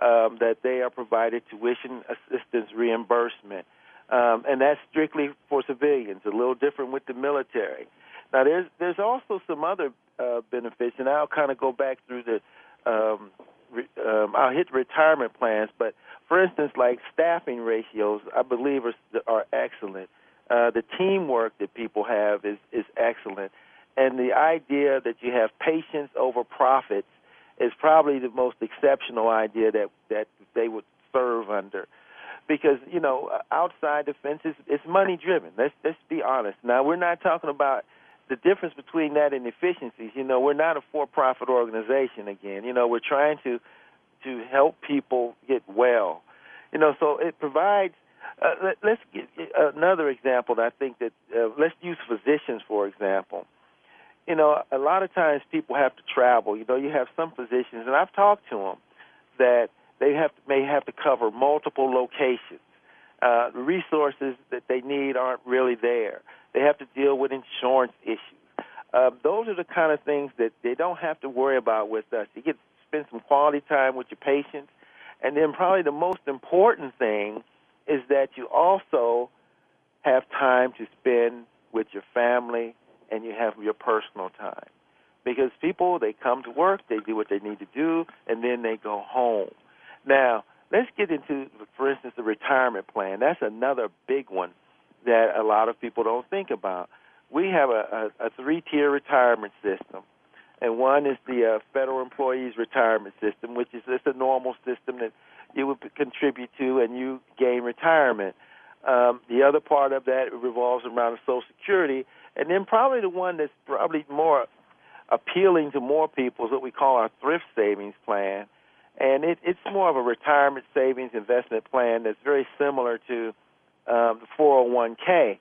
um, that they are provided tuition assistance reimbursement. Um, and that's strictly for civilians. A little different with the military. Now, there's there's also some other uh, benefits, and I'll kind of go back through the. Um, re, um, I'll hit retirement plans, but for instance, like staffing ratios, I believe are, are excellent. Uh, the teamwork that people have is is excellent, and the idea that you have patients over profits is probably the most exceptional idea that that they would serve under. Because you know outside defense is it's money driven. Let's let's be honest. Now we're not talking about the difference between that and efficiencies you know we're not a for profit organization again you know we're trying to to help people get well you know so it provides uh, let, let's get another example that I think that uh, let's use physicians for example you know, a lot of times people have to travel. You know, you have some physicians, and I've talked to them that they have may have to cover multiple locations. Uh, the resources that they need aren't really there. They have to deal with insurance issues. Uh, those are the kind of things that they don't have to worry about with us. You get to spend some quality time with your patients, and then probably the most important thing is that you also have time to spend with your family and you have your personal time. Because people, they come to work, they do what they need to do, and then they go home. Now, let's get into, for instance, the retirement plan. That's another big one that a lot of people don't think about. We have a, a, a three-tier retirement system, and one is the uh, federal employees retirement system, which is just a normal system that you would contribute to and you gain retirement. Um, the other part of that revolves around Social Security, and then probably the one that's probably more appealing to more people is what we call our thrift savings plan. And it, it's more of a retirement savings investment plan that's very similar to um, the 401k.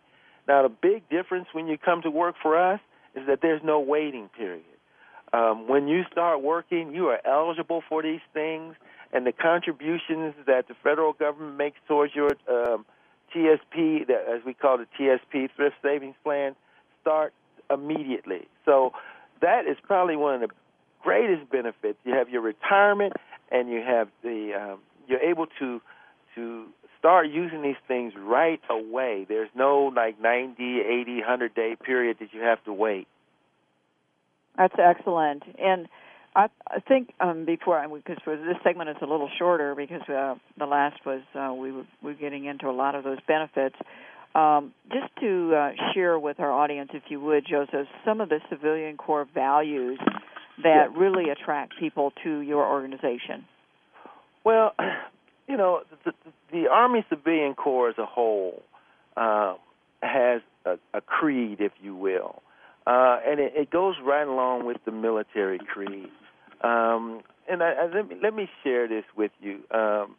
Now, the big difference when you come to work for us is that there's no waiting period. Um, when you start working, you are eligible for these things, and the contributions that the federal government makes towards your um, TSP, as we call the TSP, Thrift Savings Plan, start immediately. So that is probably one of the greatest benefits. You have your retirement, and you have the um, you're able to to start using these things right away. There's no like 90, 80, 100 day period that you have to wait. That's excellent. And I, I think um, before, I because this segment is a little shorter because uh, the last was uh, we were, we were getting into a lot of those benefits. Um, just to uh, share with our audience, if you would, Joseph, some of the civilian core values that really attract people to your organization. Well, you know, the, the Army Civilian Corps as a whole uh, has a, a, creed, if you will, uh, and it, it, goes right along with the military creed. Um, and I, I, let me let me share this with you. Um,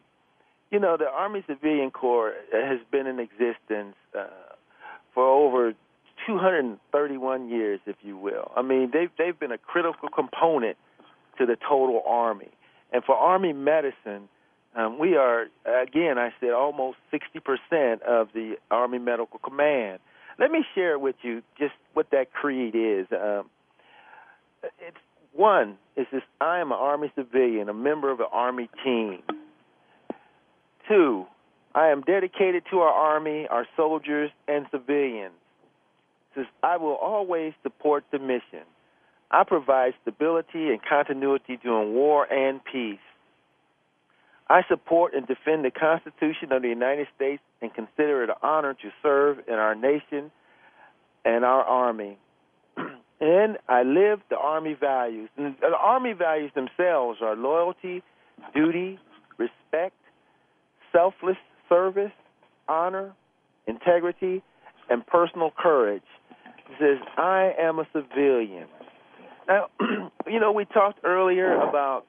you know, the Army Civilian Corps has been in existence uh, for over 231 years, if you will. I mean, they've they've been a critical component to the total Army, and for Army medicine, um, we are again, I said, almost 60% of the Army Medical Command. Let me share with you just what that creed is. Um, it's one is this: I am an Army civilian, a member of an Army team. Two, I am dedicated to our Army, our soldiers, and civilians. Says, I will always support the mission. I provide stability and continuity during war and peace. I support and defend the Constitution of the United States and consider it an honor to serve in our nation and our Army. and I live the Army values. And the Army values themselves are loyalty, duty, respect, selfless service, honor, integrity, and personal courage. He says, I am a civilian. Now, you know, we talked earlier about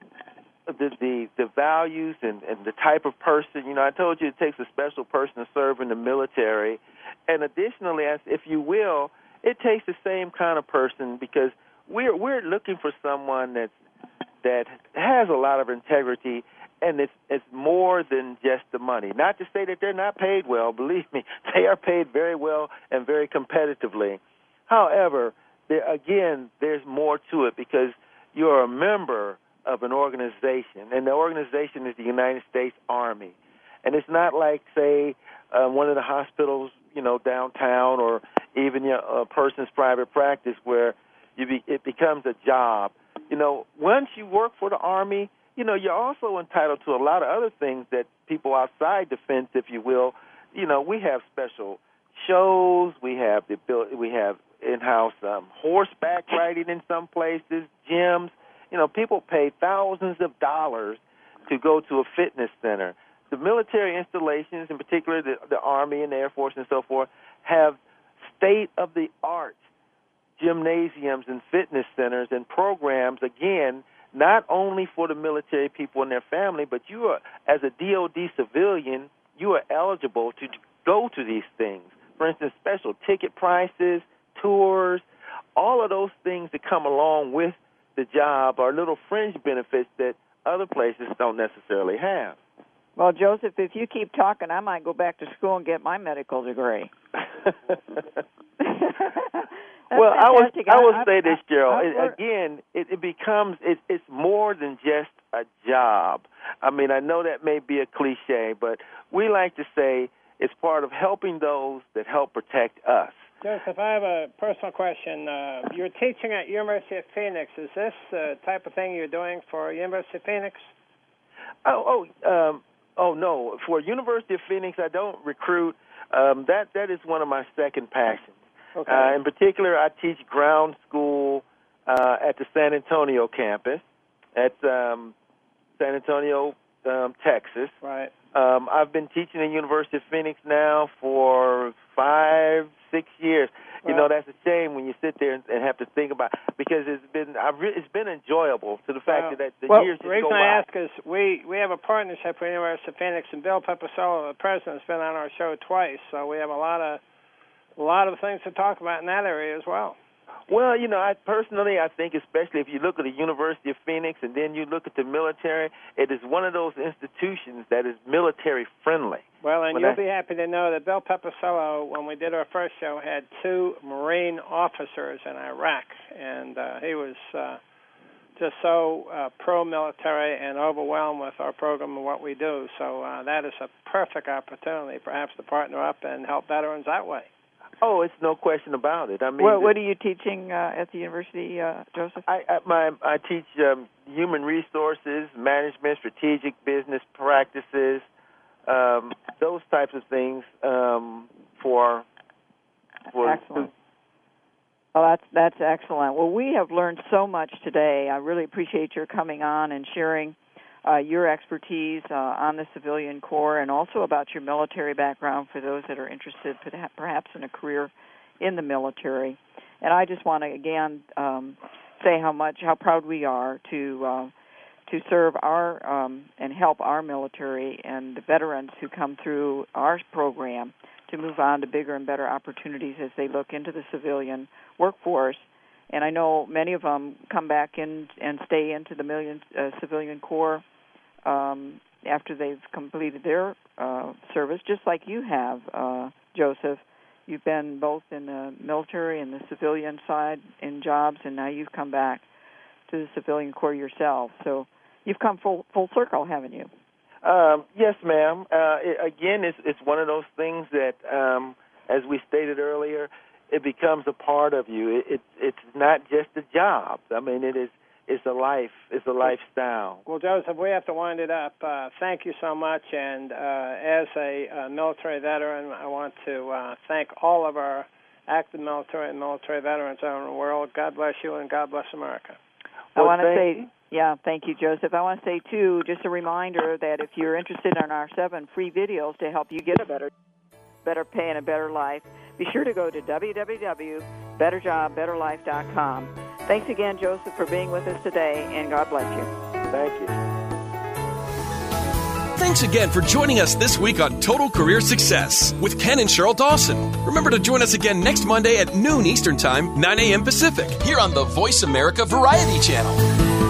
the the, the values and, and the type of person. You know, I told you it takes a special person to serve in the military. And additionally, as if you will, it takes the same kind of person because we're we're looking for someone that's that has a lot of integrity and it's it's more than just the money. Not to say that they're not paid well. Believe me, they are paid very well and very competitively. However, there again, there's more to it because you're a member of an organization, and the organization is the United States Army. And it's not like, say, uh, one of the hospitals, you know, downtown, or even you know, a person's private practice where you be, it becomes a job. You know, once you work for the Army, you know, you're also entitled to a lot of other things that people outside defense, if you will, you know, we have special shows, we have the we have in-house um, horseback riding in some places, gyms. You know, people pay thousands of dollars to go to a fitness center. The military installations, in particular the, the Army and the Air Force and so forth, have state of the art gymnasiums and fitness centers and programs, again, not only for the military people and their family, but you are, as a DOD civilian, you are eligible to go to these things. For instance, special ticket prices, tours, all of those things that come along with the job are little fringe benefits that other places don't necessarily have. Well, Joseph, if you keep talking, I might go back to school and get my medical degree. well, I was I will I, say this, Gerald. I, it, again, it, it becomes it, it's more than just a job. I mean, I know that may be a cliche, but we like to say it's part of helping those that help protect us. Joseph, I have a personal question. Uh, you're teaching at University of Phoenix. Is this the type of thing you're doing for University of Phoenix? Oh, oh, um, oh no. For University of Phoenix, I don't recruit. Um, that that is one of my second passions. Okay. Uh, in particular, I teach ground school uh, at the San Antonio campus at um, San Antonio, um, Texas. Right. Um, I've been teaching at University of Phoenix now for five, six years. You know, that's a shame when you sit there and, and have to think about because it's been I've re- it's been enjoyable to the fact Well, that the well, years just the reason go I ask is we we have a partnership with University of Phoenix, and Bill Pepicello, the president, has been on our show twice, so we have a lot of a lot of things to talk about in that area as well. Well, you know, I personally, I think, especially if you look at the University of Phoenix and then you look at the military, it is one of those institutions that is military friendly. Well, and Well, you'll that- be happy to know that Bill Pepicello, when we did our first show, had two Marine officers in Iraq, and uh, he was uh, just so uh, pro-military and overwhelmed with our program and what we do. So uh, that is a perfect opportunity, perhaps, to partner up and help veterans that way. Oh, it's no question about it. I mean, what, what are you teaching uh, at the university, uh, Joseph? I, I my I teach um, human resources management, strategic business practices, um, those types of things um, for for Excellent. Well, that's that's excellent. Well, we have learned so much today. I really appreciate your coming on and sharing uh, your expertise uh, on the civilian corps and also about your military background for those that are interested perhaps in a career in the military. And I just want to again um, say how much how proud we are to uh, to serve our um, and help our military and the veterans who come through our program to move on to bigger and better opportunities as they look into the civilian workforce. And I know many of them come back in and stay into the million uh, civilian corps um, after they've completed their uh, service, just like you have, uh, Joseph. You've been both in the military and the civilian side in jobs, and now you've come back to the civilian corps yourself. So you've come full full circle, haven't you? Um, yes, ma'am. Uh, it, again, it's it's one of those things that, um, as we stated earlier, it becomes a part of you. It, it it's not just a job. I mean, it is it's the life. is the lifestyle. Well, Joseph, we have to wind it up. Uh, thank you so much. And uh, as a uh, military veteran, I want to uh, thank all of our active military and military veterans around the world. God bless you and God bless America. I want to thank say, yeah, thank you, Joseph. I want to say too, just a reminder that if you're interested in our seven free videos to help you get a better, better pay and a better life, be sure to go to www.betterjobbetterlife.com. Thanks again, Joseph, for being with us today, and God bless you. Thank you. Thanks again for joining us this week on Total Career Success with Ken and Sheryl Dawson. Remember to join us again next Monday at noon Eastern Time, 9 a.m. Pacific, here on the Voice America Variety Channel.